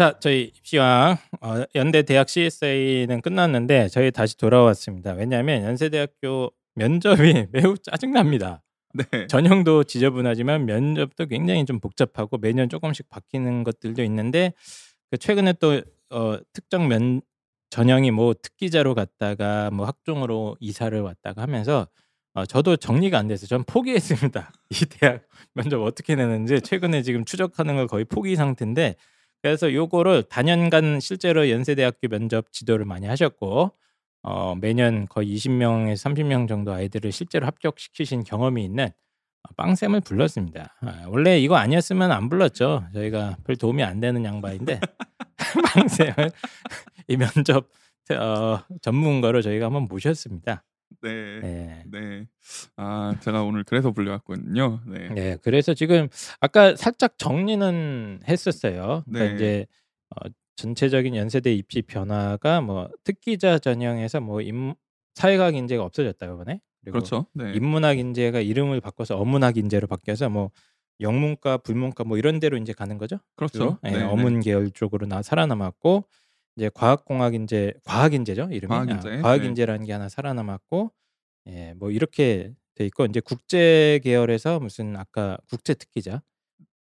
자, 저희 입시왕 어, 연대 대학 CSA는 끝났는데 저희 다시 돌아왔습니다. 왜냐하면 연세대학교 면접이 매우 짜증납니다. 네. 전형도 지저분하지만 면접도 굉장히 좀 복잡하고 매년 조금씩 바뀌는 것들도 있는데 그 최근에 또 어, 특정 면 전형이 뭐 특기자로 갔다가 뭐 학종으로 이사를 왔다가 하면서 어, 저도 정리가 안 돼서 전 포기했습니다. 이 대학 면접 어떻게 내는지 최근에 지금 추적하는 걸 거의 포기 상태인데 그래서 요거를 단연간 실제로 연세대학교 면접 지도를 많이 하셨고 어, 매년 거의 20명에서 30명 정도 아이들을 실제로 합격시키신 경험이 있는 어, 빵쌤을 불렀습니다. 아, 원래 이거 아니었으면 안 불렀죠. 저희가 별 도움이 안 되는 양반인데 빵쌤을 이 면접 어, 전문가로 저희가 한번 모셨습니다. 네. 네. 네. 아, 제가 오늘 그래서 불려왔거든요. 네. 네, 그래서 지금 아까 살짝 정리는 했었어요. 그러니까 네. 이제 어, 전체적인 연세대 입시 변화가 뭐 특기자 전형에서 뭐 임, 사회과학 인재가 없어졌다 이번에 그리고 그렇죠. 네. 인문학 인재가 이름을 바꿔서 어문학 인재로 바뀌어서 뭐 영문과 불문과 뭐 이런 데로 이제 가는 거죠. 그렇죠. 예, 네, 어문 계열 쪽으로 나 살아남았고 이제 과학공학 인재 과학 인재죠 이름이 과학 아, 인재, 과학 네. 인재라는 게 하나 살아남았고 예, 뭐 이렇게 돼 있고 이제 국제 계열에서 무슨 아까 국제 특기자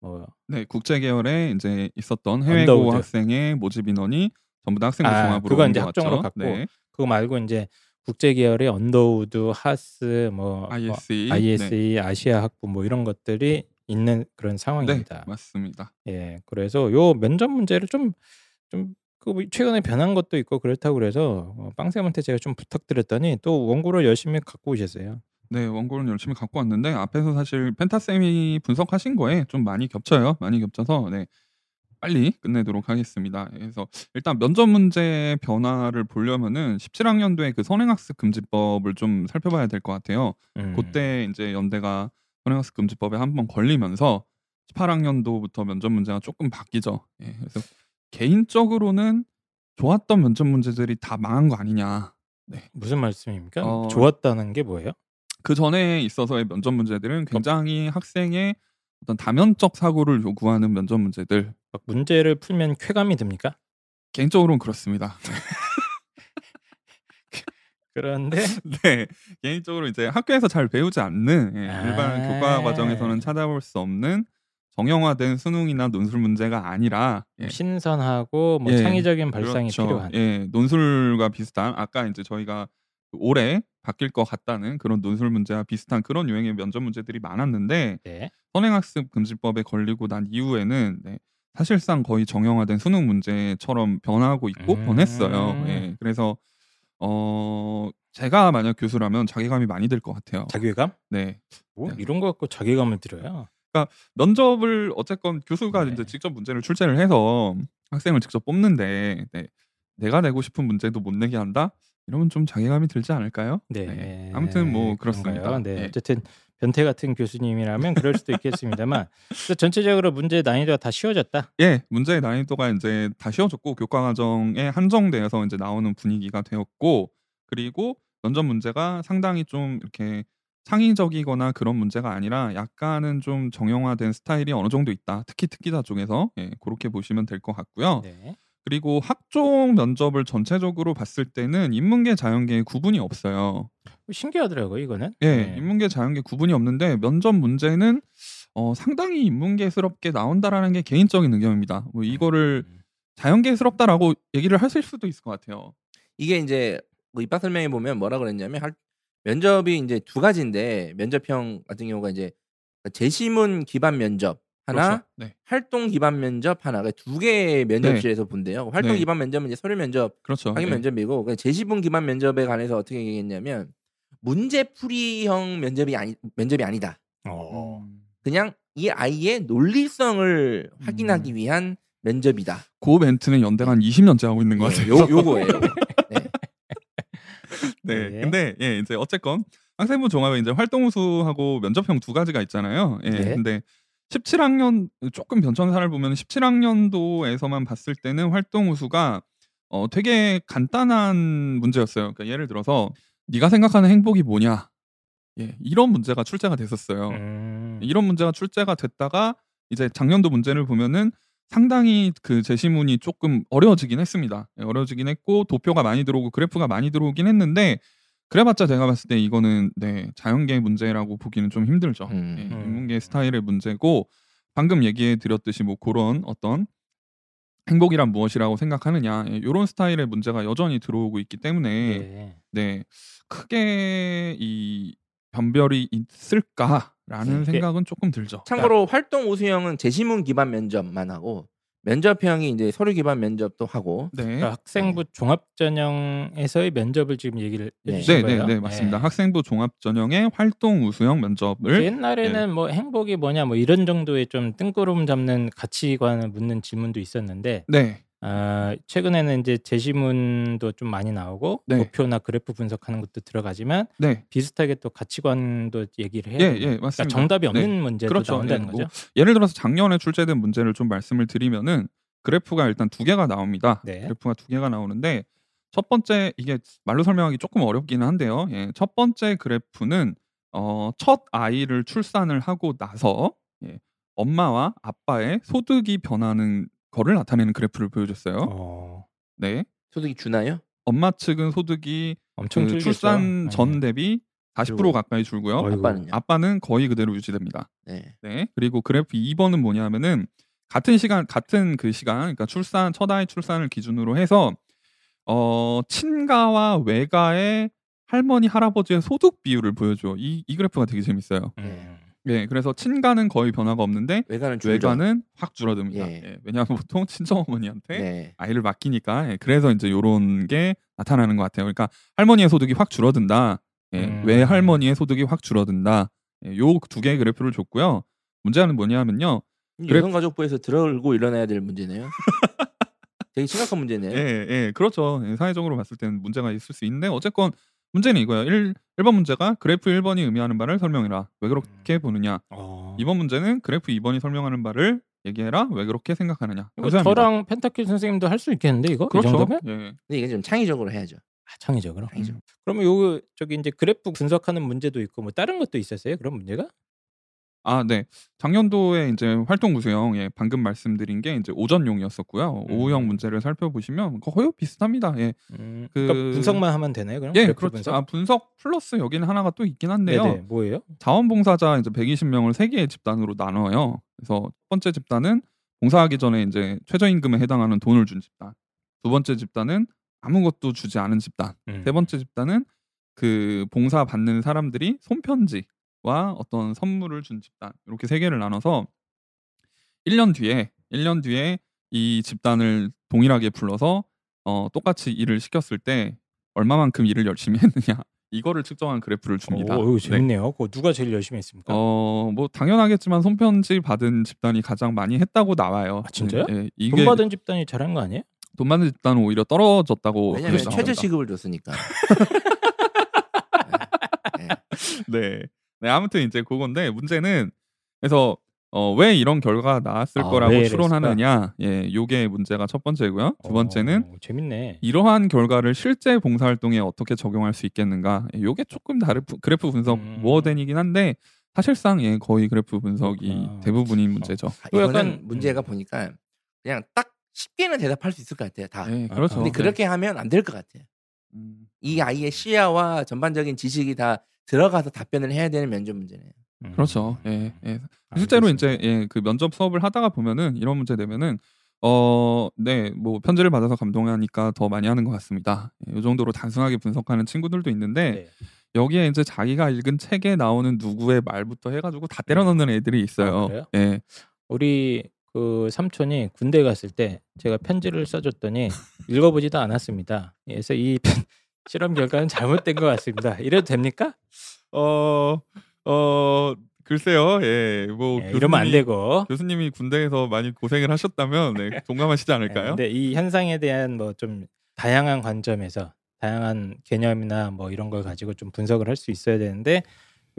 뭐 네, 국제 계열에 이제 있었던 해외고. 학생의 모집 인원이 전부 다 학생부 아, 종합으로 그건 이제. 학종으로 갔고 네. 그거 말고 이제 국제 계열의 언더우드, HASS, 뭐 ISE, 뭐 ISE, 아시아 학부 뭐 이런 것들이 있는 그런 네, 상황입니다. 맞습니다. 예, 그래서 요 면접 문제를 좀 좀 그 최근에 변한 것도 있고 그렇다고 그래서 어, 빵쌤한테 제가 좀 부탁드렸더니 또 원고를 열심히 갖고 오셨어요. 네, 원고는 열심히 갖고 왔는데 앞에서 사실 펜타쌤이 분석하신 거에 좀 많이 겹쳐요. 많이 겹쳐서 네. 빨리 끝내도록 하겠습니다. 그래서 일단 면접 문제 변화를 보려면은 17학년도에 그 선행학습 금지법을 좀 살펴봐야 될 것 같아요. 음. 그때 이제 연대가 선행학습 금지법에 한번 걸리면서 18학년도부터 면접 문제가 조금 바뀌죠. 예, 그래서 개인적으로는 좋았던 면접 문제들이 다 망한 거 아니냐. 무슨 말씀입니까? 어, 좋았다는 게 뭐예요? 그 전에 있어서의 면접 문제들은 굉장히 학생의 어떤 다면적 사고를 요구하는 면접 문제들. 막 문제를 풀면 쾌감이 듭니까? 개인적으로는 그렇습니다. 그런데 네, 개인적으로 이제 학교에서 잘 배우지 않는 예, 아. 일반 교과 과정에서는 찾아볼 수 없는 정형화된 수능이나 논술 문제가 아니라 예, 신선하고 뭐 예, 창의적인 발상이 그렇죠. 필요한. 예, 논술과 비슷한 아까 이제 저희가 올해 바뀔 것 같다는 그런 논술 문제와 비슷한 그런 유형의 면접 문제들이 많았는데 네. 선행학습 금지법에 걸리고 난 이후에는 네, 사실상 거의 정형화된 수능 문제처럼 변하고 있고 음. 변했어요. 예, 그래서 어 제가 만약 교수라면 자괴감이 많이 들 것 같아요. 자괴감? 네, 뭐 네. 이런 거 갖고 자괴감을 들어요. 면접을 어쨌건 교수가 네. 이제 직접 문제를 출제를 해서 학생을 직접 뽑는데 네, 내가 내고 싶은 문제도 못 내게 한다. 이러면 좀 자괴감이 들지 않을까요? 네. 네. 아무튼 뭐 그렇습니다. 그런가요? 네. 네. 어쨌든 변태 같은 교수님이라면 그럴 수도 있겠습니다만 전체적으로 문제 난이도가 다 쉬워졌다. 예, 문제의 난이도가 이제 다 쉬워졌고 교과 과정에 한정되어서 이제 나오는 분위기가 되었고 그리고 면접 문제가 상당히 좀 이렇게 창의적이거나 그런 문제가 아니라 약간은 좀 정형화된 스타일이 어느 정도 있다. 특히 특기자 쪽에서 예, 그렇게 보시면 될 것 같고요. 네. 그리고 학종 면접을 전체적으로 봤을 때는 인문계 자연계에 구분이 없어요. 신기하더라고요, 이거는. 예, 네. 인문계 자연계 구분이 없는데 면접 문제는 어, 상당히 인문계스럽게 나온다라는 게 개인적인 의견입니다. 뭐 이거를 음. 자연계스럽다라고 얘기를 하실 수도 있을 것 같아요. 이게 이제 뭐 입학 설명에 보면 뭐라 그랬냐면 할- 면접이 이제 두 가지인데 면접형 같은 경우가 이제 제시문 기반 면접 하나, 그렇죠. 네, 활동 기반 면접 하나, 그러니까 두 개의 면접실에서 본대요. 활동 네. 기반 면접은 이제 서류 면접, 그렇죠. 확인 네. 면접이고 그 제시문 기반 면접에 관해서 어떻게 얘기했냐면 문제풀이형 면접이 아니 면접이 아니다. 어. 음, 그냥 이 아이의 논리성을 확인하기 음. 위한 면접이다. 그 멘트는 연대가 한 20년째 하고 있는 것 예, 같아요. 요 요거예요. 네. 네. 네. 근데 예, 이제 어쨌건 학생부 종합에 이제 활동 우수하고 면접형 두 가지가 있잖아요. 예. 네. 근데 17학년 조금 변천사를 보면 17학년도에서만 봤을 때는 활동 우수가 어 되게 간단한 문제였어요. 그러니까 예를 들어서 네가 생각하는 행복이 뭐냐? 예. 이런 문제가 출제가 됐었어요. 음. 이런 문제가 출제가 됐다가 이제 작년도 문제를 보면은 상당히 그 제시문이 조금 어려워지긴 했습니다. 예, 어려워지긴 했고 도표가 많이 들어오고 그래프가 많이 들어오긴 했는데 그래봤자 제가 봤을 때 이거는 네 자연계 문제라고 보기는 좀 힘들죠. 음. 예, 음. 인문계 스타일의 문제고 방금 얘기해 드렸듯이 뭐 그런 어떤 행복이란 무엇이라고 생각하느냐 이런 스타일의 문제가 여전히 들어오고 있기 때문에 예. 네 크게 이 변별이 있을까 라는 네. 생각은 조금 들죠. 참고로 활동 우수형은 제시문 기반 면접만 하고 면접형이 이제 서류 기반 면접도 하고 네. 그러니까 학생부 종합 전형에서의 면접을 지금 얘기를 네. 해주신 네, 거예요. 네, 네, 맞습니다. 예. 학생부 종합 전형의 활동 우수형 면접을 옛날에는 뭐 행복이 뭐냐 뭐 이런 정도의 좀 뜬구름 잡는 가치관을 묻는 질문도 있었는데 네, 아, 최근에는 이제 제시문도 좀 많이 나오고 네. 도표나 그래프 분석하는 것도 들어가지만 네, 비슷하게 또 가치관도 얘기를 해야 예. 예, 그러니까 맞습니다. 정답이 없는 네. 문제도 그렇죠. 나온다는 예, 거죠. 뭐 예를 들어서 작년에 출제된 문제를 좀 말씀을 드리면은 그래프가 일단 두 개가 나옵니다. 네. 그래프가 두 개가 나오는데 첫 번째 이게 말로 설명하기 조금 어렵기는 한데요. 예, 첫 번째 그래프는 어, 첫 아이를 출산을 하고 나서 예, 엄마와 아빠의 소득이 변하는 거를 나타내는 그래프를 보여줬어요. 어, 네, 소득이 주나요? 엄마 측은 소득이 엄청 그 줄겠죠. 출산 네. 전 대비 40% 줄고. 가까이 줄고요. 어이구. 아빠는요? 아빠는 거의 그대로 유지됩니다. 네. 네. 그리고 그래프 2번은 뭐냐면은 같은 시간 같은 그 시간 그러니까 출산 첫 아이 출산을 기준으로 해서 어 친가와 외가의 할머니 할아버지의 소득 비율을 보여줘. 이, 이 그래프가 되게 재밌어요. 음. 네, 그래서 친가는 거의 변화가 없는데 외가는. 외가는 확 줄어듭니다. 예. 예, 왜냐하면 보통 친정 어머니한테 네. 아이를 맡기니까 예, 그래서 이제 요런 게 나타나는 것 같아요. 그러니까 할머니의 소득이 확 줄어든다. 예, 음. 외할머니의 소득이 확 줄어든다. 예, 요두 개의 그래프를 줬고요. 문제는 뭐냐면요. 그래- 여성가족부에서 들어올고 일어나야 될 문제네요. 되게 심각한 문제네요. 예, 예, 그렇죠. 예, 사회적으로 봤을 때는 문제가 있을 수 있는데 어쨌건 문제는 이거예요. 1, 1번 문제가 그래프 1번이 의미하는 바를 설명해라. 왜 그렇게 보느냐. 어. 2번 문제는 그래프 2번이 설명하는 바를 얘기해라. 왜 그렇게 생각하느냐. 합니다. 저랑 펜타킬 선생님도 할 수 있겠는데 이거 이 그렇죠. 정도면 예. 근데 이게 좀 창의적으로 해야죠. 아, 창의적으로. 창의적. 음. 그러면 요 저기 이제 그래프 분석하는 문제도 있고 뭐 다른 것도 있었어요. 그런 문제가? 아, 네. 작년도에 이제 활동 구수형, 예, 방금 말씀드린 게 이제 오전용이었었고요. 음. 오후형 문제를 살펴보시면 거의 비슷합니다. 예, 음, 그- 그러니까 분석만 하면 되나요? 그럼 예, 그렇죠. 분석? 아, 분석 플러스 여기는 하나가 또 있긴 한데요. 네네. 뭐예요? 자원봉사자 이제 120명을 세 개의 집단으로 나눠요. 그래서 첫 번째 집단은 봉사하기 전에 이제 최저임금에 해당하는 돈을 준 집단. 두 번째 집단은 아무것도 주지 않은 집단. 음. 세 번째 집단은 그 봉사 받는 사람들이 손편지 와 어떤 선물을 준 집단. 이렇게 세 개를 나눠서 1년 뒤에 1년 뒤에 이 집단을 동일하게 불러서 어, 똑같이 일을 시켰을 때 얼마만큼 일을 열심히 했느냐. 이거를 측정한 그래프를 줍니다. 오, 네. 재밌네요. 그거 누가 제일 열심히 했습니까? 어, 뭐 당연하겠지만 손편지 받은 집단이 가장 많이 했다고 나와요. 아, 진짜요? 예, 예, 이게 돈 받은 집단이 잘한 거 아니에요? 돈 받은 집단은 오히려 떨어졌다고 왜냐면 최저. 시급을 줬으니까. 네. 네. 네. 네, 아무튼 이제 그건데 문제는 그래서 어, 왜 이런 결과가 나왔을 아, 거라고 왜 추론하느냐. 예, 요게 문제가 첫 번째고요. 두 번째는 어, 재밌네. 이러한 결과를 실제 봉사활동에 어떻게 적용할 수 있겠는가. 예, 요게 조금 다른 부- 그래프 분석 음. 모어덴이긴 한데 사실상 예, 거의 그래프 분석이 그렇구나. 대부분인 문제죠. 아, 또 약간- 문제가 보니까 그냥 딱 쉽게는 대답할 수 있을 것 같아요. 다. 예, 아, 그렇죠. 근데 네. 그렇게 하면 안 될 것 같아요. 음. 이 아이의 시야와 전반적인 지식이 다 들어가서 답변을 해야 되는 면접 문제네요. 음. 그렇죠. 예, 예. 실제로 알겠습니다. 이제 예, 그 면접 수업을 하다가 보면은 이런 문제 되면은 어, 네, 뭐 편지를 받아서 감동하니까 더 많이 하는 것 같습니다. 예, 이 정도로 단순하게 분석하는 친구들도 있는데 네. 여기에 이제 자기가 읽은 책에 나오는 누구의 말부터 해가지고 다 때려 넣는 애들이 있어요. 아? 예, 우리 그 삼촌이 군대 갔을 때 제가 편지를 써줬더니 읽어보지도 않았습니다. 그래서 이 편- 실험 결과는 잘못된 것 같습니다. 이래도 됩니까? 어, 어, 글쎄요, 예, 뭐 예, 이러면 안 되고. 교수님이 군대에서 많이 고생을 하셨다면 네, 동감하시지 예, 않을까요? 근데 이 현상에 대한 뭐 좀 다양한 관점에서 다양한 개념이나 뭐 이런 걸 가지고 좀 분석을 할 수 있어야 되는데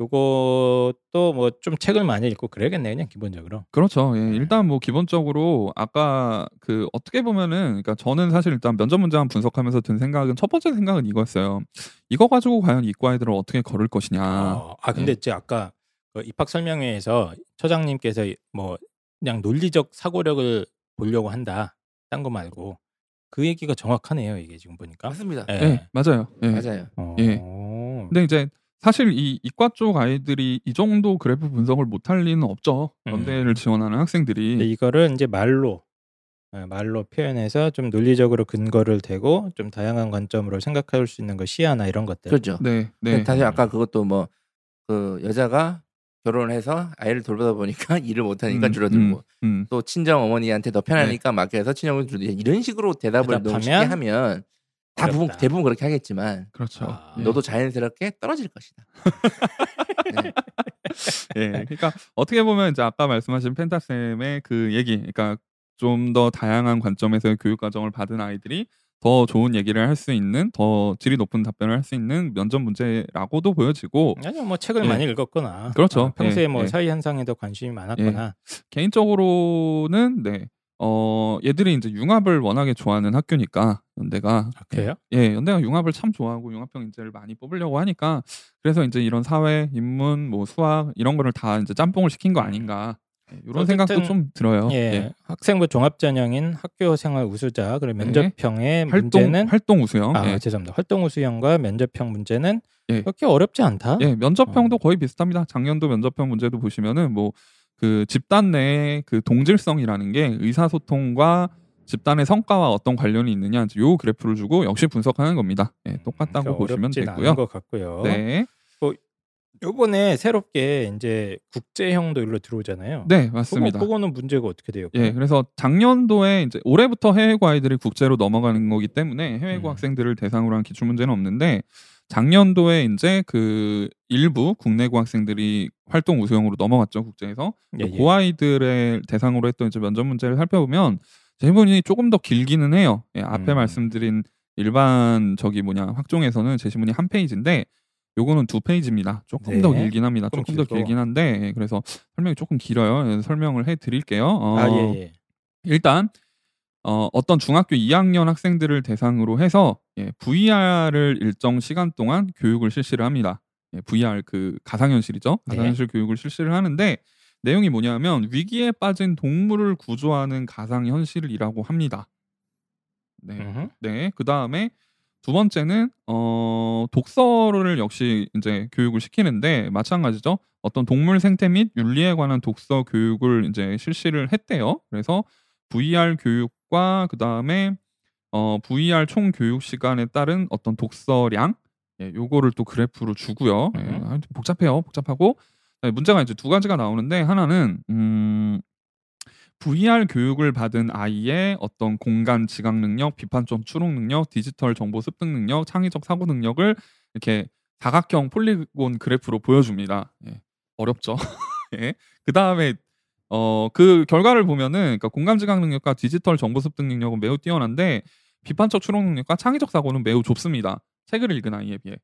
요것도 뭐 좀 책을 많이 읽고 그래야겠네요, 그냥 기본적으로. 그렇죠. 예, 일단 뭐 기본적으로 아까 그 어떻게 보면은 그러니까 저는 사실 일단 면접 문제만 분석하면서 든 생각은 첫 번째 생각은 이거였어요. 이거 가지고 과연 이과 애들을 어떻게 걸을 것이냐. 어, 아 근데 제가 아까 그 입학 설명회에서 처장님께서 뭐 그냥 논리적 사고력을 보려고 한다. 딴 거 말고 그 얘기가 정확하네요. 이게 지금 보니까. 맞습니다. 예. 네, 맞아요. 예. 맞아요. 어. 예. 근데 이제 사실 이 이과 쪽 아이들이 이 정도 그래프 분석을 못할 리는 없죠. 음. 연대를 지원하는 학생들이. 이거를 이제 말로 예, 말로 표현해서 좀 논리적으로 근거를 대고 좀 다양한 관점으로 생각할 수 있는 거 시야나 이런 것들. 그렇죠. 네, 네. 사실 아까 그것도 뭐 그 여자가 결혼해서 아이를 돌보다 보니까 일을 못하니까 음, 줄어들고 음, 음. 또 친정 어머니한테 더 편하니까 맡겨서 친정을 줄어들고 이런 식으로 대답을 너무 쉽게 하면 다 부분. 대부분 그렇게 하겠지만 그렇죠. 아, 예. 너도 자연스럽게 떨어질 것이다. 네. 예. 그러니까 어떻게 보면 이제 아까 말씀하신 펜타 쌤의 그 얘기, 그러니까 좀 더 다양한 관점에서의 교육 과정을 받은 아이들이 더 좋은 얘기를 할 수 있는, 더 질이 높은 답변을 할 수 있는 면접 문제라고도 보여지고 아니요, 뭐 책을 예. 많이 읽었거나, 그렇죠. 어, 평소에 예, 뭐 예. 사회 현상에 더 관심이 많았거나, 개인적으로는 네. 어, 얘들이 이제 융합을 워낙에 좋아하는 학교니까 연대가 아, 그래요? 예, 연대가 융합을 참 좋아하고 융합형 인재를 많이 뽑으려고 하니까 그래서 이제 이런 사회, 인문, 뭐 수학 이런 거를 다 이제 짬뽕을 시킨 거 아닌가 예, 이런 생각도 어쨌든, 좀 들어요. 예, 예. 학생부 종합 전형인 학교 생활 우수자 그리고 네. 면접형의 활동 문제는 활동 우수형. 아 예. 죄송합니다. 활동 우수형과 면접형 문제는 예. 그렇게 어렵지 않다. 예, 면접형도 어. 거의 비슷합니다. 작년도 면접형 문제도 보시면은 뭐 그 집단 내의 그 동질성이라는 게 의사소통과 집단의 성과와 어떤 관련이 있느냐 요 그래프를 주고 역시 분석하는 겁니다. 예, 똑같다고 그러니까 보시면 되고요. 것 같고요. 네, 요번에 새롭게 이제 국제형도 일로 들어오잖아요. 네 맞습니다. 그거, 그거는 문제가 어떻게 돼요? 예, 그래서 작년도에 이제 올해부터 해외고 아이들이 국제로 넘어가는 거기 때문에 해외고 음. 학생들을 대상으로 한 기출 문제는 없는데 작년도에 이제 그 일부 국내 고 학생들이 활동 우수형으로 넘어갔죠 국제에서 예, 예. 그 아이들의 대상으로 했던 이제 면접 문제를 살펴보면 제시문이 조금 더 길기는 해요. 예, 앞에 음. 말씀드린 일반 저기 뭐냐 확종에서는 제시문이 한 페이지인데 요거는 두 페이지입니다. 조금 네. 더 길긴 합니다. 조금 조금 더. 길긴 한데 예, 그래서 설명이 조금 길어요. 예, 설명을 해드릴게요. 어, 아 예, 예. 일단 어, 어떤 중학교 2학년 학생들을 대상으로 해서 예, VR을 일정 시간 동안 교육을 실시를 합니다. 예, VR 그 가상현실이죠. 네. 가상현실 교육을 실시를 하는데 내용이 뭐냐면 위기에 빠진 동물을 구조하는 가상현실이라고 합니다. 네. 네. 그 다음에 두 번째는 어, 독서를 역시 이제 교육을 시키는데 마찬가지죠. 어떤 동물 생태 및 윤리에 관한 독서 교육을 이제 실시를 했대요. 그래서 VR 교육 과 그 다음에 어, VR 총 교육 시간에 따른 어떤 독서량 예, 요거를 또 그래프로 주고요. 예, 음. 복잡해요. 복잡하고 네, 문제가 이제 두 가지가 나오는데 하나는 음, VR 교육을 받은 아이의 어떤 공간 지각 능력, 비판적 추론 능력, 디지털 정보 습득 능력, 창의적 사고 능력을 이렇게 사각형 폴리곤 그래프로 보여줍니다. 예, 어렵죠. 예. 그 다음에 어 그 결과를 보면은 그러니까 공감 지각 능력과 디지털 정보 습득 능력은 매우 뛰어난데 비판적 추론 능력과 창의적 사고는 매우 좁습니다. 책을 읽은 아이에 비해.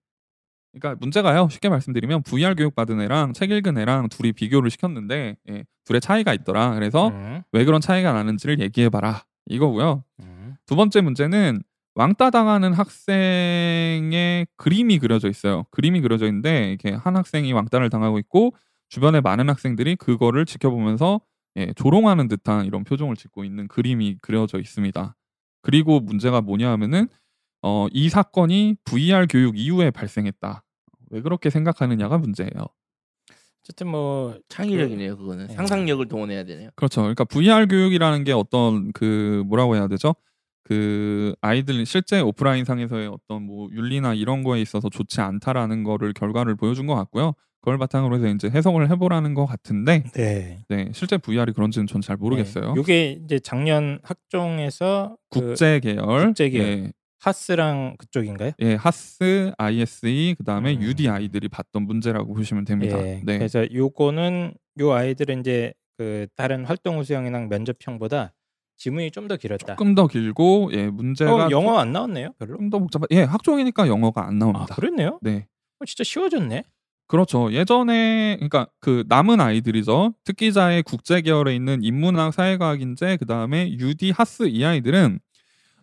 그러니까 문제가요. 쉽게 말씀드리면 VR 교육 받은 애랑 책 읽은 애랑 둘이 비교를 시켰는데 예, 둘의 차이가 있더라. 그래서 음, 왜 그런 차이가 나는지를 얘기해 봐라. 이거고요. 음. 두 번째 문제는 왕따 당하는 학생의 그림이 그려져 있어요. 그림이 그려져 있는데 이렇게 한 학생이 왕따를 당하고 있고 주변에 많은 학생들이 그거를 지켜보면서 예, 조롱하는 듯한 이런 표정을 짓고 있는 그림이 그려져 있습니다. 그리고 문제가 뭐냐 하면은 어, 이 사건이 VR 교육 이후에 발생했다. 왜 그렇게 생각하느냐가 문제예요. 어쨌든 뭐 창의력이네요. 그거는 네. 상상력을 동원해야 되네요. 그렇죠. 그러니까 VR 교육이라는 게 어떤 그 뭐라고 해야 되죠? 그 아이들 실제 오프라인 상에서의 어떤 뭐 윤리나 이런 거에 있어서 좋지 않다라는 거를 결과를 보여준 것 같고요. 그걸 바탕으로 해서 이제 해석을 해보라는 것 같은데, 네. 네 실제 VR이 그런지는 전 잘 모르겠어요. 네. 이게 이제 작년 학종에서 그 국제 계열, 국제 계열. 예, 하스랑 그쪽인가요? 예, 하스, ISE, 그 다음에 음. UD 아이들이 봤던 문제라고 보시면 됩니다. 예. 네, 그래서 요거는 요 아이들은 이제 그 다른 활동 우수형이랑 면접형보다 지문이 좀 더 길었다. 조금 더 길고, 예, 문제가 어, 영어 안 나왔네요, 별로. 좀 더 복잡한, 예, 학종이니까 영어가 안 아, 나옵니다. 그랬네요. 네. 어, 진짜 쉬워졌네. 그렇죠. 예전에 그러니까 그 남은 아이들이죠. 특기자의 국제 계열에 있는 인문학, 사회과학인재, 그 다음에 UD, 하스 이 아이들은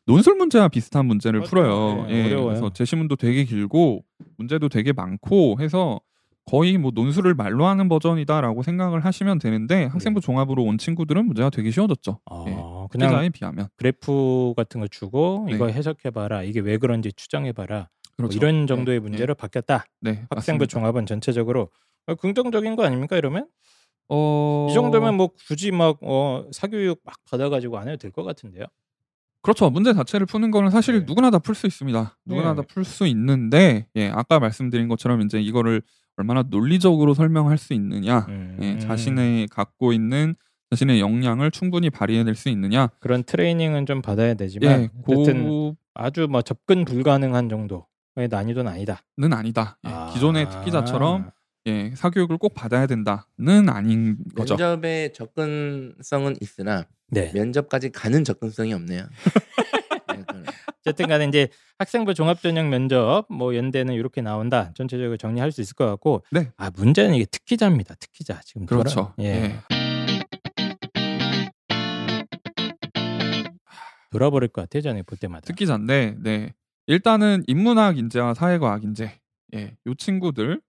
논술 문제와 비슷한 문제를 맞아요. 풀어요. 네, 예, 어려워요. 그래서 제시문도 되게 길고 문제도 되게 많고 해서 거의 뭐 논술을 말로 하는 버전이다라고 생각을 하시면 되는데 학생부 종합으로 온 친구들은 문제가 되게 쉬워졌죠. 아, 예. 그냥 특기자에 비하면 그래프 같은 거 주고 네. 이거 해석해봐라. 이게 왜 그런지 추정해봐라. 뭐 그렇죠. 이런 정도의 예, 문제로 바뀌었다. 네, 학생부 맞습니다. 종합은 전체적으로 어, 긍정적인 거 아닙니까? 이러면 어... 이 정도면 뭐 굳이 막 어, 사교육 막 받아가지고 안 해도 될 것 같은데요. 그렇죠. 문제 자체를 푸는 거는 사실 네. 누구나 다 풀 수 있습니다. 누구나 네. 다풀 수 있는데 예, 아까 말씀드린 것처럼 이제 이거를 얼마나 논리적으로 설명할 수 있느냐, 음, 예, 자신의 갖고 있는 자신의 역량을 충분히 발휘해낼 수 있느냐, 그런 트레이닝은 좀 받아야 되지만 예, 어쨌든 고는 아주 뭐 접근 불가능한 정도의 난이도는 아니다. 아니다. 예, 아. 기존의 특기자처럼 예, 사교육을 꼭 받아야 된다는 아닌 거죠. 면접의 접근성은 있으나 네. 면접까지 가는 접근성이 없네요. 네. 어쨌든 간에 이제 학생부 종합 전형 면접 뭐 연대는 이렇게 나온다. 전체적으로 정리할 수 있을 것 같고 네. 아 문제는 이게 특기자입니다. 특기자. 지금 그렇죠. 돌아, 예. 예. 돌아버릴 것 같아요. 저는 볼 때마다. 특기자인데, 네. 일단은 인문학 인재와 사회과학 인재, 예, 요 친구들은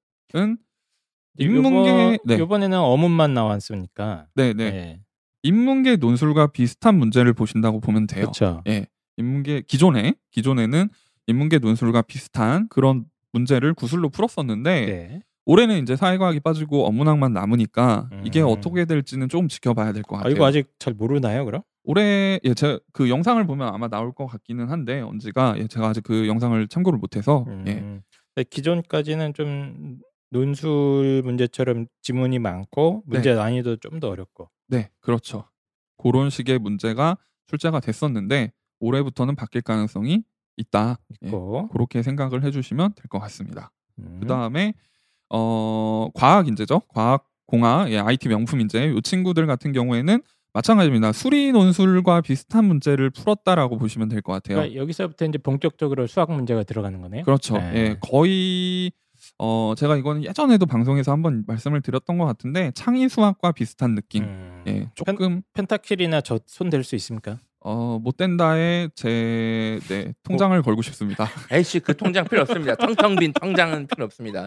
인문계, 요번, 네, 요번에는 어문만 나왔으니까. 네, 네, 네. 인문계 논술과 비슷한 문제를 보신다고 보면 돼요. 그렇죠. 예, 인문계 기존에 기존에는 인문계 논술과 비슷한 그런 문제를 구술로 풀었었는데 네. 올해는 이제 사회과학이 빠지고 어문학만 남으니까 이게 음. 어떻게 될지는 조금 지켜봐야 될것 아, 같아요. 이거 아직 잘 모르나요, 그럼? 올해 예, 제가 그 영상을 보면 아마 나올 것 같기는 한데 언제가 예, 제가 아직 그 영상을 참고를 못해서 예, 음. 근데 기존까지는 좀 논술 문제처럼 지문이 많고 문제 난이도 좀 더 어렵고. 네, 그렇죠. 그런 식의 문제가 출제가 됐었는데 올해부터는 바뀔 가능성이 있다. 예, 있고. 그렇게 생각을 해주시면 될 것 같습니다. 음. 그 다음에 어 과학 인재죠. 과학 공학 예, IT 명품 인재 이 친구들 같은 경우에는 마찬가지입니다. 수리 논술과 비슷한 문제를 풀었다라고 보시면 될 것 같아요. 그러니까 여기서부터 이제 본격적으로 수학 문제가 들어가는 거네요. 그렇죠. 네. 예, 거의 어 제가 이거는 예전에도 방송에서 한번 말씀을 드렸던 것 같은데 창의 수학과 비슷한 느낌. 음. 예, 조금 펜 타킬이나 저 손 댈 수 있습니까? 어, 못 된다에 제 네, 통장을 걸고 싶습니다. 에이씨 그 통장 필요 없습니다. 텅텅 빈 통장은 필요 없습니다.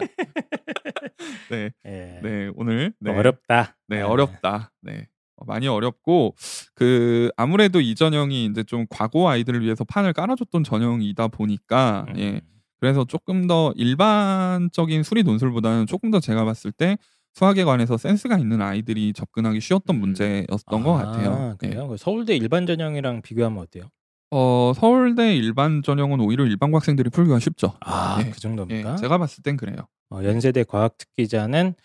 네, 예. 네 오늘 네, 어렵다. 네, 예. 어렵다. 네. 어, 많이 어렵고 그 아무래도 이 전형이 이제 좀 과거 아이들을 위해서 판을 깔아줬던 전형이다 보니까 음. 예 그래서 조금 더 일반적인 수리 논술보다는 조금 더 제가 봤을 때 수학에 관해서 센스가 있는 아이들이 접근하기 쉬웠던 음. 문제였던 것 아, 같아요. 예. 그래요? 그 서울대 일반 전형이랑 비교하면 어때요? 어 서울대 일반 전형은 오히려 일반고 학생들이 풀기가 쉽죠. 아, 예. 그 정도입니까? 예, 제가 봤을 땐 그래요. 어, 연세대 과학 특기자는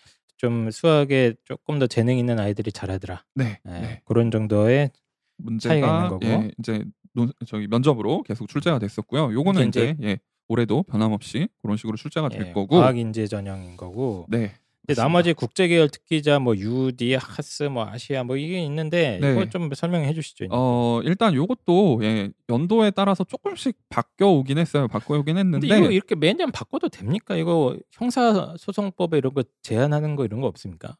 좀 수학에 조금 더 재능 있는 아이들이 잘하더라. 네, 예, 네. 그런 정도의 문제가 차이가 있는 거고. 예, 이제 논, 저기 면접으로 계속 출제가 됐었고요. 요거는 이제 예, 올해도 변함없이 그런 식으로 출제가 될 예, 거고. 과학 인재 전형인 거고. 네. 근데 나머지 국제 계열 특기자 뭐 UD, 하스, 뭐 아시아 뭐 이게 있는데 네. 이거 좀 설명해 주시죠. 어 일단 요것도 예, 연도에 따라서 조금씩 바뀌어 오긴 했어요. 바뀌어 오긴 했는데 이거 이렇게 매년 바꿔도 됩니까? 이거 형사 소송법에 이런 거 제한하는 거 이런 거 없습니까?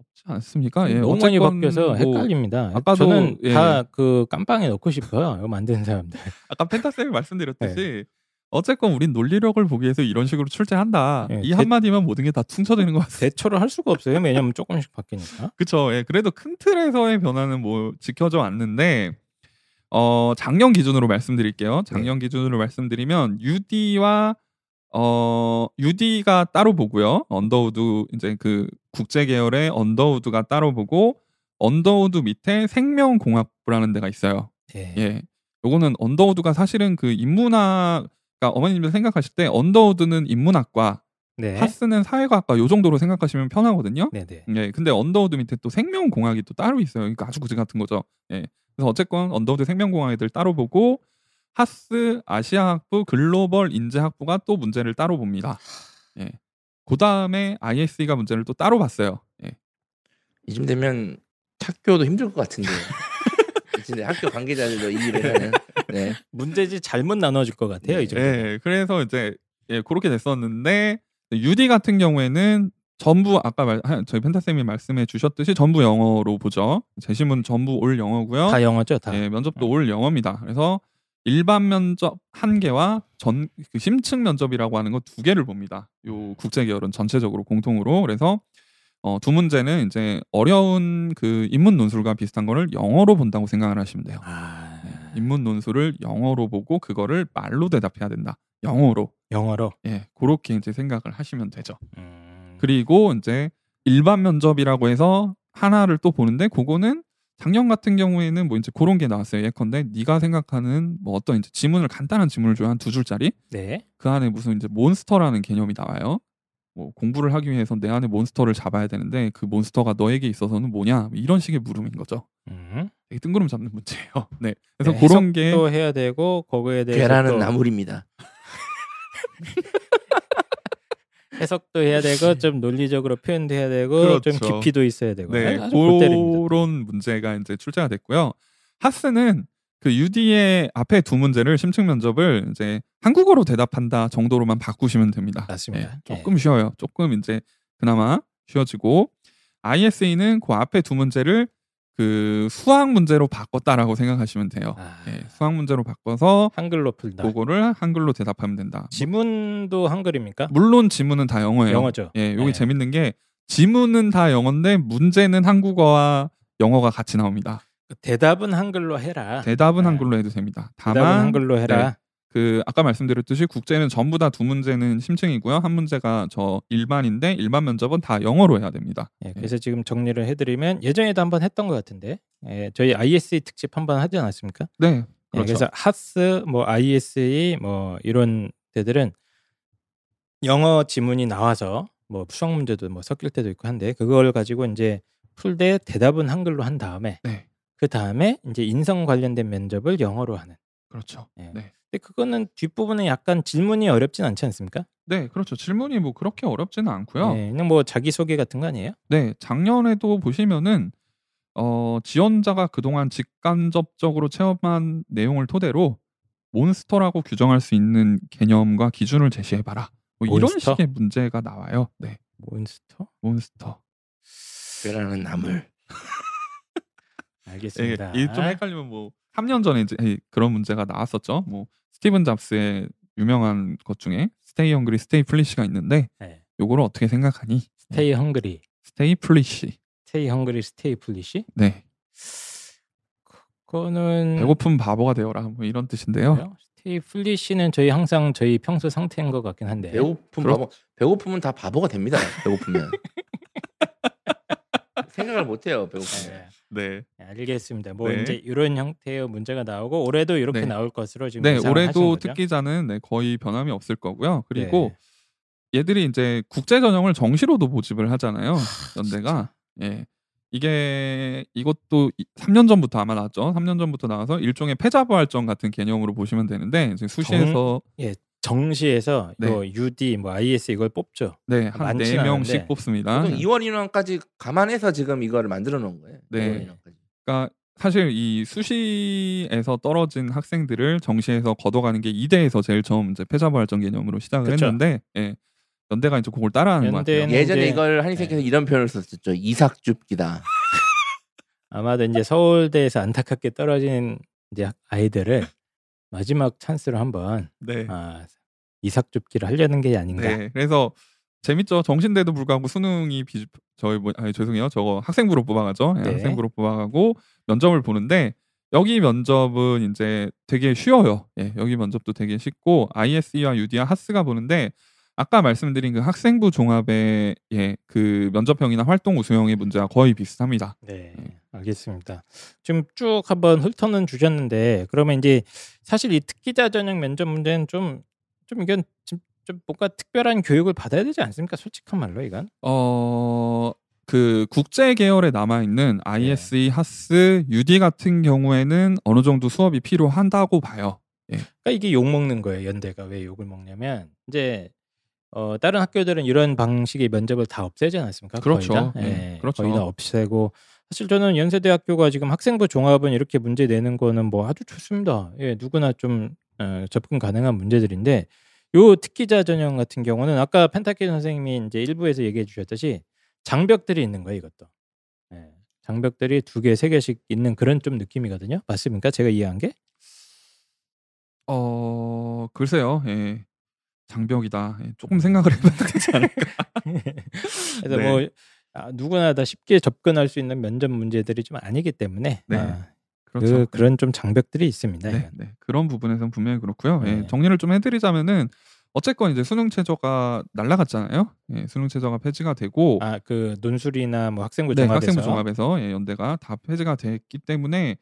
없지 않습니까? 예, 너무 많이 바뀌어서 뭐 헷갈립니다. 아까도, 저는 예. 다그 깜빵에 넣고 싶어요. 이거 만드는 사람들. 아까 펜타 쌤이 말씀드렸듯이 네. 어쨌건 우린 논리력을 보기 위해서 이런 식으로 출제한다. 예, 이 대- 한마디면 모든 게 다 퉁쳐지는 것 같아요. 대처를 할 수가 없어요. 매년 조금씩 바뀌니까. 그쵸. 예, 그래도 큰 틀에서의 변화는 뭐 지켜져 왔는데, 어, 작년 기준으로 말씀드릴게요. 작년 기준으로 말씀드리면, UD와, 어, UD가 따로 보고요. 언더우드, 이제 그 국제 계열의 언더우드가 따로 보고, 언더우드 밑에 생명공학부라는 데가 있어요. 예. 예. 요거는 언더우드가 사실은 그 인문학, 그러니까 어머님들 생각하실 때 언더우드는 인문학과, 네. HASS는 사회과학과 요 정도로 생각하시면 편하거든요. 네, 네. 예, 근데 언더우드 밑에 또 생명공학이 또 따로 있어요. 그러니까 아주 그지 같은 거죠. 예. 그래서 어쨌건 언더우드 생명공학 애들 따로 보고 하스 아시아학부 글로벌 인재학부가 또 문제를 따로 봅니다. 예. 그 다음에 ISE가 문제를 또 따로 봤어요. 예. 이쯤 되면 학교도 힘들 것 같은데. 진짜 학교 관계자들도 이 일을 하는. 네. 문제지 잘못 나눠질 것 같아요. 이 정도. 예, 그래서 이제 예, 그렇게 됐었는데 UD 같은 경우에는 전부 아까 말, 하- 저희 펜타쌤이 말씀해 주셨듯이 전부 영어로 보죠. 재심은 전부 올 영어고요. 다 영어죠, 다. 예, 면접도 올 영어입니다. 그래서 일반 면접 한 개와 전 그 심층 면접이라고 하는 거 두 개를 봅니다. 요 국제 계열은 전체적으로 공통으로 그래서 어, 두 문제는 이제 어려운 그 인문 논술과 비슷한 거를 영어로 본다고 생각을 하시면 돼요. 아, 인문 논술을 영어로 보고 그거를 말로 대답해야 된다. 영어로. 영어로. 예, 그렇게 이제 생각을 하시면 되죠. 음, 그리고 이제 일반 면접이라고 해서 하나를 또 보는데 그거는 작년 같은 경우에는 뭐 이제 그런 게 나왔어요. 예컨대 네가 생각하는 뭐 어떤 이제 지문을 간단한 지문을 줘요 한두 줄짜리 네. 그 안에 무슨 이제 몬스터라는 개념이 나와요. 뭐 공부를 하기 위해서 내 안에 몬스터를 잡아야 되는데 그 몬스터가 너에게 있어서는 뭐냐 뭐 이런 식의 물음인 거죠. 음. 되게 뜬구름 잡는 문제예요. 네. 그래서 네, 그런 게또 해야 되고 거기에 대해서 괴라는 또 나물입니다. 해석도 해야 되고 좀 논리적으로 표현도 해야 되고 좀 그렇죠. 깊이도 있어야 되고 네. 그런 문제가 이제 출제가 됐고요. 하스는 그 UD의 앞에 두 문제를 심층 면접을 이제 한국어로 대답한다 정도로만 바꾸시면 됩니다. 맞습니다. 네, 조금 쉬워요. 조금 이제 그나마 쉬워지고 ISE는 그 앞에 두 문제를 그 수학 문제로 바꿨다라고 생각하시면 돼요. 아, 예, 수학 문제로 바꿔서 한글로 풀다. 그거를 한글로 대답하면 된다. 지문도 한글입니까? 물론 지문은 다 영어예요. 영어죠. 예, 여기 네. 재밌는 게 지문은 다 영어인데 문제는 한국어와 영어가 같이 나옵니다. 대답은 한글로 해라. 대답은 네. 한글로 해도 됩니다. 대답은 다만 한글로 해라. 그 아까 말씀드렸듯이 국제는 전부 다 두 문제는 심층이고요. 한 문제가 저 일반인데 일반 면접은 다 영어로 해야 됩니다. 예, 그래서 지금 정리를 해드리면 예전에도 한번 했던 것 같은데 예, 저희 ISE 특집 한번 하지 않았습니까? 네, 예, 그렇죠. 그래서 하스, 뭐 ISE 뭐 이런 데들은 영어 지문이 나와서 뭐 수학 문제도 뭐 섞일 때도 있고 한데 그걸 가지고 이제 풀 때 대답은 한글로 한 다음에 네, 그 다음에 이제 인성 관련된 면접을 영어로 하는. 그렇죠. 예. 네. 근데 그거는 뒷부분에 약간 질문이 어렵진 않지 않습니까? 네, 그렇죠. 질문이 뭐 그렇게 어렵지는 않고요. 예, 그냥 뭐 자기 소개 같은 거 아니에요? 네, 작년에도 보시면은 어, 지원자가 그동안 직간접적으로 체험한 내용을 토대로 monster라고 규정할 수 있는 개념과 기준을 제시해봐라. 뭐 이런? 식의 문제가 나와요. 네, monster? Monster. 괴라는 나물. 알겠습니다. 예, 좀 헷갈리면 뭐 3년 전에 이제 그런 문제가 나왔었죠. 뭐 스티븐 잡스의 유명한 것 중에 stay hungry stay foolish가 있는데 네. 요거를 어떻게 생각하니? Stay hungry, stay foolish. Stay hungry, stay foolish? 네. 그거는 배고픈 바보가 되어라. 뭐 이런 뜻인데요. 뭐요? 스테이 플리시는 저희 항상 저희 평소 상태인 것 같긴 한데. 배고픔 그렇- 바보. 배고프면 다 바보가 됩니다. 배고프면. 생각을 못 해요. 배고프면. 네, 네. 알겠습니다. 뭐 네. 이제 이런 형태의 문제가 나오고 올해도 이렇게 네. 나올 것으로 지금 네, 올해도? 특기자는 네, 거의 변함이 없을 거고요. 그리고 네. 얘들이 이제 국제 전형을 정시로도 모집을 하잖아요. 연대가. 예. 이게 이것도 3년 전부터 아마 나왔죠. 3년 전부터 나와서 일종의 패자부활전 같은 개념으로 보시면 되는데 이제 수시에서 정 시에서 네. 뭐 UD, 뭐 IS 이걸 뽑죠. 네, 한 많진 네 않은데. 명씩 뽑습니다. 보통 2월 인원까지 감안해서 지금 이거를 만들어 놓은 거예요. 네. 2월 인원까지. 그러니까 사실 이 수시에서 떨어진 학생들을 정시에서 걷어가는 게 이대에서 제일 처음 이제 패자부활전 개념으로 시작을 그쵸. 했는데 예. 연대가 이제 그걸 따라하는 것 같아요. 예전에 이제- 이걸 한의사께서 이런 표현을 썼었죠. 이삭줍기다. 아마도 이제 서울대에서 안타깝게 떨어진 이제 아이들을 마지막 찬스로 한번 네. 아, 이삭 줍기를 하려는 게 아닌가. 네. 그래서 재밌죠. 정신대도 불구하고 수능이 비 저희 뭐 아니 죄송해요. 저거 학생부로 뽑아가죠. 예, 네. 학생부로 뽑아가고 면접을 보는데 여기 면접은 이제 되게 쉬워요. 예, 여기 면접도 되게 쉽고 ISE와 UD와 하스가 보는데 아까 말씀드린 그 학생부 종합의 예, 그 면접형이나 활동 우수형의 문제와 거의 비슷합니다. 네, 알겠습니다. 지금 쭉 한번 훑어는 주셨는데 그러면 이제 사실 이 특기자 전형 면접 문제는 좀 좀 이건 좀, 좀 뭔가 특별한 교육을 받아야 되지 않습니까? 솔직한 말로 이건. 어, 그 국제 계열에 남아 있는 ISE, 하스, UD 같은 경우에는 어느 정도 수업이 필요한다고 봐요. 그러니까 이게 욕 먹는 거예요. 연대가 왜 욕을 먹냐면 이제 어, 다른 학교들은 이런 방식의 면접을 다 없애지 않았습니까? 그렇죠. 거의 다, 네, 예, 그렇죠. 거의 다 없애고 사실 저는 연세대학교가 지금 학생부 종합은 이렇게 문제 내는 거는 뭐 아주 좋습니다. 예, 누구나 좀 어, 접근 가능한 문제들인데 요 특기자 전형 같은 경우는 아까 펜타키 선생님이 이제 일부에서 얘기해 주셨듯이 장벽들이 있는 거예요, 이것도. 예, 장벽들이 두 개, 세 개씩 있는 그런 좀 느낌이거든요. 맞습니까? 제가 이해한 게? 어 글쎄요. 예. 장벽이다. 예, 조금 생각을 해봐야 되지 않을까. 그래서 네. 뭐 아, 누구나 다 쉽게 접근할 수 있는 면접 문제들이 좀 아니기 때문에 네. 아, 그렇죠. 그, 런좀 장벽들이 있습니다. 네, 네. 그런 부분에서는 분명히 그렇고요. 예, 네. 정리를 좀 해드리자면은 어쨌건 이제 수능 최저가 날라갔잖아요. 예, 수능 최저가 폐지가 되고 아 그 논술이나 뭐 학생부 네, 종합에서 학생부 종합에서 예, 연대가 다 폐지가 됐기 때문에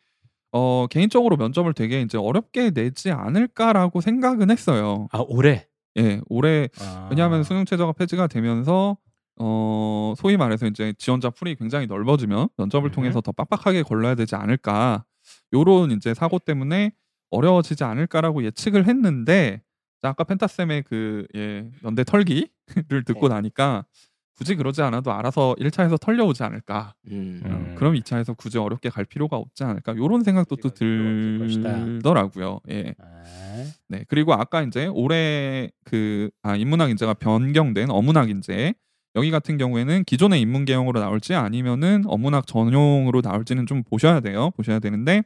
어, 개인적으로 면접을 되게 이제 어렵게 내지 않을까라고 생각은 했어요. 아 올해 예, 올해 아, 왜냐하면 수능 최저가 폐지가 되면서 어 소위 말해서 이제 지원자 풀이 굉장히 넓어지면 면접을 음. 통해서 더 빡빡하게 걸러야 되지 않을까 요런 이제 사고 때문에 어려워지지 않을까라고 예측을 했는데 자, 아까 펜타쌤의 그 예, 연대 털기를 듣고 네. 나니까 굳이 그러지 않아도 알아서 1차에서 털려오지 않을까 음. 어, 음. 그럼 2차에서 굳이 어렵게 갈 필요가 없지 않을까 요런 생각도 또. 들더라고요 예. 아, 네 그리고 아까 이제 올해 그 아, 인문학 인재가 변경된 어문학 인재 여기 같은 경우에는 기존의 인문 계형으로 나올지 아니면은 어문학 전용으로 나올지는 좀 보셔야 돼요 보셔야 되는데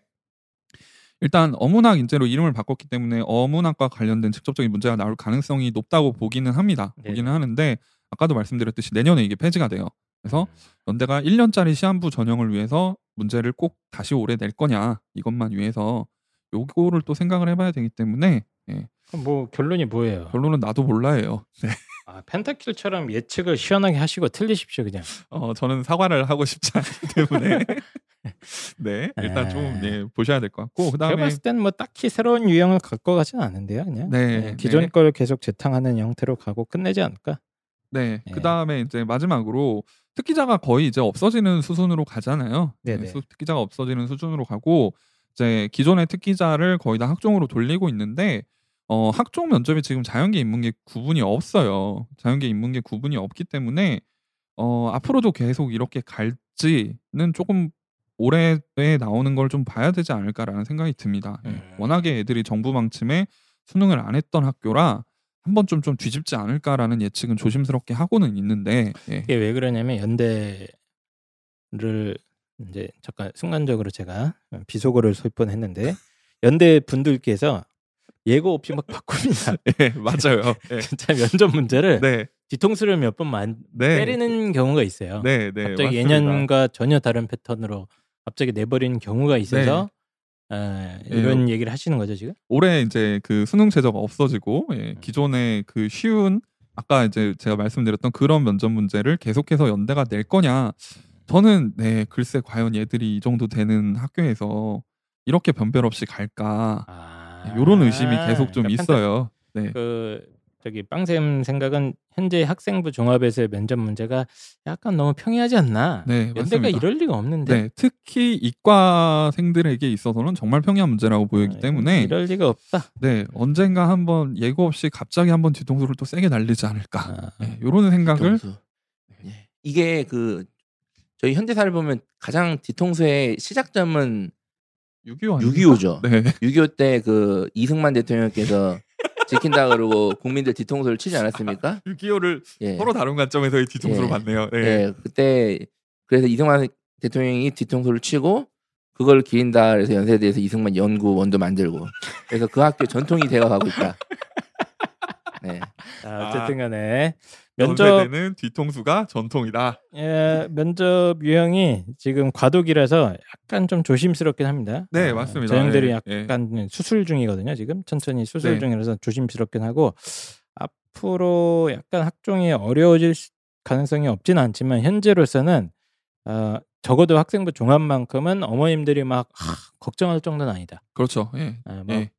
일단 어문학 인재로 이름을 바꿨기 때문에 어문학과 관련된 직접적인 문제가 나올 가능성이 높다고 보기는 합니다 네. 보기는 하는데 아까도 말씀드렸듯이 내년에 이게 폐지가 돼요 그래서 연대가 1년짜리 시한부 전형을 위해서 문제를 꼭 다시 올해 낼 거냐 이것만 위해서 요거를 또 생각을 해봐야 되기 때문에 예, 그럼 뭐 결론이 뭐예요? 결론은 나도 몰라예요. 네. 아, 펜타킬처럼 예측을 시원하게 하시고 틀리십시오 그냥. 어, 저는 사과를 하고 싶지 않기 때문에 네 일단 좀 아. 예, 보셔야 될 것 같고 제가 그다음에 봤을 때는 뭐 딱히 새로운 유형을 갖고 가진 않은데요, 그냥. 네, 기존 네. 걸 계속 재탕하는 형태로 가고 끝내지 않을까? 네 네. 그다음에 이제 마지막으로 특기자가 거의 이제 없어지는 수순으로 가잖아요. 네네. 네, 수- 특기자가 없어지는 수준으로 가고 이제 기존의 특기자를 거의 다 학종으로 돌리고 있는데 어, 학종 면접이 지금 자연계 인문계 구분이 없어요. 자연계 인문계 구분이 없기 때문에 어, 앞으로도 계속 이렇게 갈지는 조금 올해에 나오는 걸 좀 봐야 되지 않을까라는 생각이 듭니다. 예. 음. 워낙에 애들이 정부 방침에 수능을 안 했던 학교라 한 번쯤 좀 뒤집지 않을까라는 예측은 조심스럽게 하고는 있는데 예. 이게 왜 그러냐면 연대를 이제 잠깐 순간적으로 제가 비속어를 쏠 뻔했는데 연대 분들께서 예고 없이 막 바꿉니다. 예, 맞아요. 예. 진짜 면접 문제를 네, 뒤통수를 몇번 만 네, 때리는 경우가 있어요. 네, 네. 갑자기 맞습니다. 예년과 전혀 다른 패턴으로 갑자기 내버리는 경우가 있어서 에, 이런 얘기를 하시는 거죠 지금? 올해 이제 그 수능 최저가 없어지고 예, 음. 기존의 그 쉬운 아까 이제 제가 말씀드렸던 그런 면접 문제를 계속해서 연대가 낼 거냐 저는 네 글쎄 과연 얘들이 이 정도 되는 학교에서 이렇게 변별 없이 갈까 아, 이런 의심이 계속 좀 그러니까 있어요. 네. 그 저기 빵샘 생각은 현재 학생부 종합에서의 면접 문제가 약간 너무 평이하지 않나? 네, 연대가. 이럴 리가 없는데. 네, 특히 이과생들에게 있어서는 정말 평이한 문제라고 보이기 어, 때문에 이럴 리가 없다. 네 언젠가 한번 예고 없이 갑자기 한번 뒤통수를 또 세게 날리지 않을까 아, 네, 이런 생각을 뒤통수. 예. 이게 그 저희 현대사를 보면 가장 뒤통수의 시작점은 6.25 6.25죠. 네. 6.25 때 그 이승만 대통령께서 지킨다 그러고 국민들 뒤통수를 치지 않았습니까? 6.25를 예. 서로 다른 관점에서의 뒤통수로 예. 봤네요. 네. 예, 그때 그래서 이승만 대통령이 뒤통수를 치고 그걸 기린다 그래서 연세대에서 이승만 연구원도 만들고 그래서 그 학교 전통이 되어가고 있다. 네. 자, 어쨌든 간에 면접 연세대는 뒤통수가 전통이다. 예, 면접 유형이 지금 과도기라서 약간 좀 조심스럽긴 합니다. 네, 어, 맞습니다. 저형들이 예, 예. 약간 수술 중이거든요. 지금 천천히 수술 네. 중이라서 조심스럽긴 하고 앞으로 약간 학종이 어려워질 수- 가능성이 없지는 않지만 현재로서는 어, 적어도 학생부 종합만큼은 어머님들이 막 하, 걱정할 정도는 아니다. 그렇죠. 예. 아, 뭐, 예.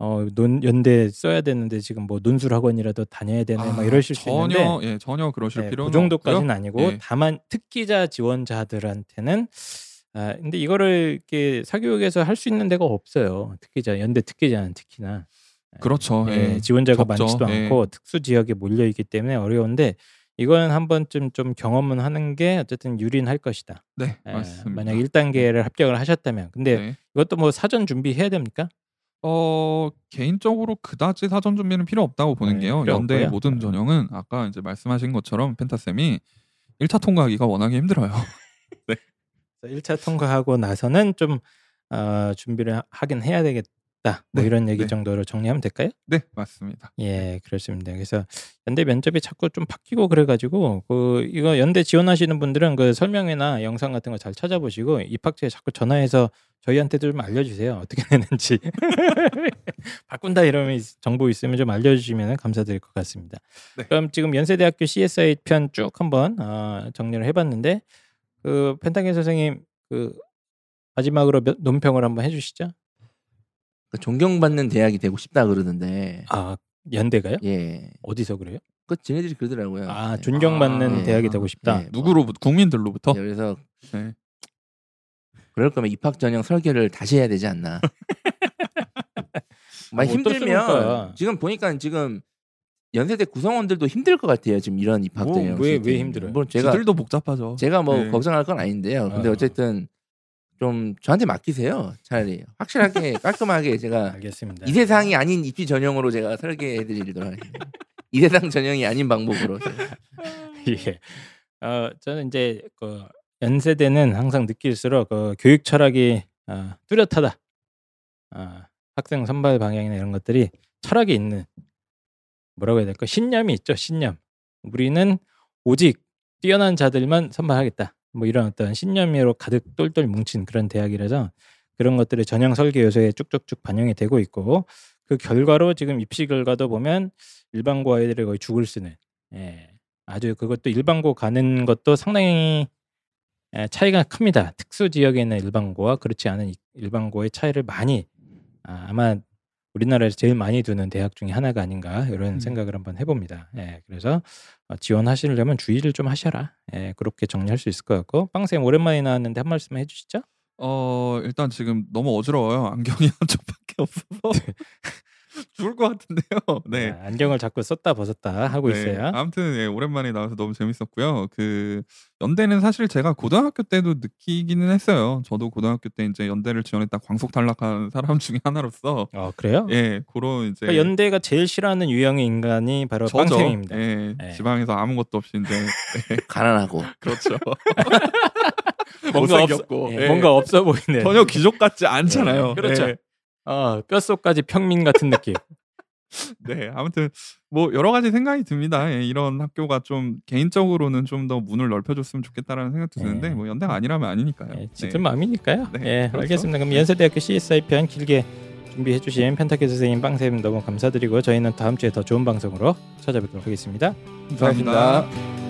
어, 논, 연대 써야 되는데 지금 뭐 논술 학원이라도 다녀야 되네 막 아, 이러실 수 전혀 있는데 예, 전혀 그러실 네, 필요는 그 정도까지는 없고요. 아니고 예. 다만 특기자 지원자들한테는 아 근데 이거를 이렇게 사교육에서 할 수 있는 데가 없어요. 특기자 연대 특기자는 특히나 그렇죠. 예, 예. 지원자가 적죠. 많지도 예. 않고 특수 지역에 몰려 있기 때문에 어려운데 이거는 한 번쯤 좀 경험은 하는 게 어쨌든 유린할 것이다. 네, 예, 맞습니다. 만약 1단계를 합격을 하셨다면 근데 네. 이것도 뭐 사전 준비해야 됩니까? 어 개인적으로 그다지 사전 준비는 필요 없다고 보는 네, 게요. 필요 연대 없고요. 모든 전형은 아까 이제 말씀하신 것처럼 펜타쌤이 1차 통과하기가 워낙에 힘들어요. 1차 1차 통과하고 나서는 좀 어, 준비를 하- 하긴 해야 되겠다. 뭐 네, 이런 얘기 네. 정도로 정리하면 될까요? 네, 맞습니다. 예, 그렇습니다. 그래서 연대 면접이 자꾸 좀 바뀌고 그래가지고 그 이거 연대 지원하시는 분들은 그 설명회나 영상 같은 거 잘 찾아보시고 입학처에 자꾸 전화해서 저희한테도 좀 알려주세요. 어떻게 되는지 바꾼다 이러면 있- 정보 있으면 좀 알려주시면 감사드릴 것 같습니다. 네. 그럼 지금 연세대학교 CSI 편 쭉 한번 어, 정리를 해봤는데 그 펜타겐 선생님 그 마지막으로 몇- 논평을 한번 해주시죠. 그 존경받는 대학이 되고 싶다 그러는데 아 연대가요? 예. 어디서 그래요? 그 지네들이 그러더라고요. 아 네. 존경받는 아, 대학이 네. 되고 싶다. 네. 누구로부터 국민들로부터 예, 그래서 네. 그럴 거면 입학 전형 설계를 다시 해야 되지 않나. 많이 뭐 힘들면? 지금 보니까 지금 연세대 구성원들도 힘들 것 같아요. 지금 이런 입학 뭐, 전형. 왜- 시스템이. 왜 힘들어요? 물론 제가 지들도 복잡하죠. 제가 뭐 네. 걱정할 건 아닌데요. 근데 어. 어쨌든 좀 저한테 맡기세요. 차라리 확실하게 깔끔하게 제가 알겠습니다. 이 세상이 아닌 입시 전형으로 제가 설계해 드리도록 하겠습니다. 이 세상 전형이 아닌 방법으로. 예. 어, 저는 이제 그 연세대는 항상 느낄수록 그 교육 철학이 어, 뚜렷하다. 어, 학생 선발 방향이나 이런 것들이 철학이 있는 뭐라고 해야 될까? 신념이 있죠. 신념. 우리는 오직 뛰어난 자들만 선발하겠다. 뭐 이런 어떤 신념으로 가득 똘똘 뭉친 그런 대학이라서 그런 것들이 전형 설계 요소에 쭉쭉쭉 반영이 되고 있고 그 결과로 지금 입시 결과도 보면 일반고 아이들이 거의 죽을 쓰는 예. 아주 그것도 일반고 가는 것도 상당히 예, 차이가 큽니다. 특수 지역에 있는 일반고와 그렇지 않은 이- 일반고의 차이를 많이 아, 아마 우리나라에서 제일 많이 두는 대학 중에 하나가 아닌가 이런 음. 생각을 한번 해봅니다. 예, 그래서 어, 지원하시려면 주의를 좀 하셔라. 예, 그렇게 정리할 수 있을 것 같고 빵쌤 오랜만에 나왔는데 한 말씀 해주시죠. 어 일단 지금 너무 어지러워요. 안경이 한쪽밖에 없어서 죽을 것 같은데요. 네. 아, 안경을 자꾸 썼다 벗었다 하고 네, 있어요. 아무튼 예, 오랜만에 나와서 너무 재밌었고요. 그 연대는 사실 제가 고등학교 때도 느끼기는 했어요. 저도 고등학교 때 이제 연대를 지원했다 광속 탈락한 사람 중에 하나로서 어 그래요? 예 그런 이제 그러니까 연대가 제일 싫어하는 유형의 인간이 바로 저죠. 빵쌤입니다. 예, 네. 지방에서 아무것도 없이 이제 가난하고 그렇죠. 뭔가 없, 못생겼고, 예, 예. 뭔가 없어 보이는. 전혀 귀족 같지 않잖아요. 예, 그렇죠. 예. 어, 뼛속까지 평민 같은 느낌. 네, 아무튼 뭐 여러 가지 생각이 듭니다. 예, 이런 학교가 좀 개인적으로는 좀 더 문을 넓혀줬으면 좋겠다라는 생각도 드는데 네. 뭐 연대가 아니라면 아니니까요. 예, 네. 짙은 마음이니까요. 네, 예, 그렇죠. 알겠습니다. 그럼 연세대학교 CSI 편 길게 준비해주신 펜타키 선생님, 빵쌤 너무 감사드리고 저희는 다음 주에 더 좋은 방송으로 찾아뵙도록 하겠습니다. 감사합니다. 고맙습니다.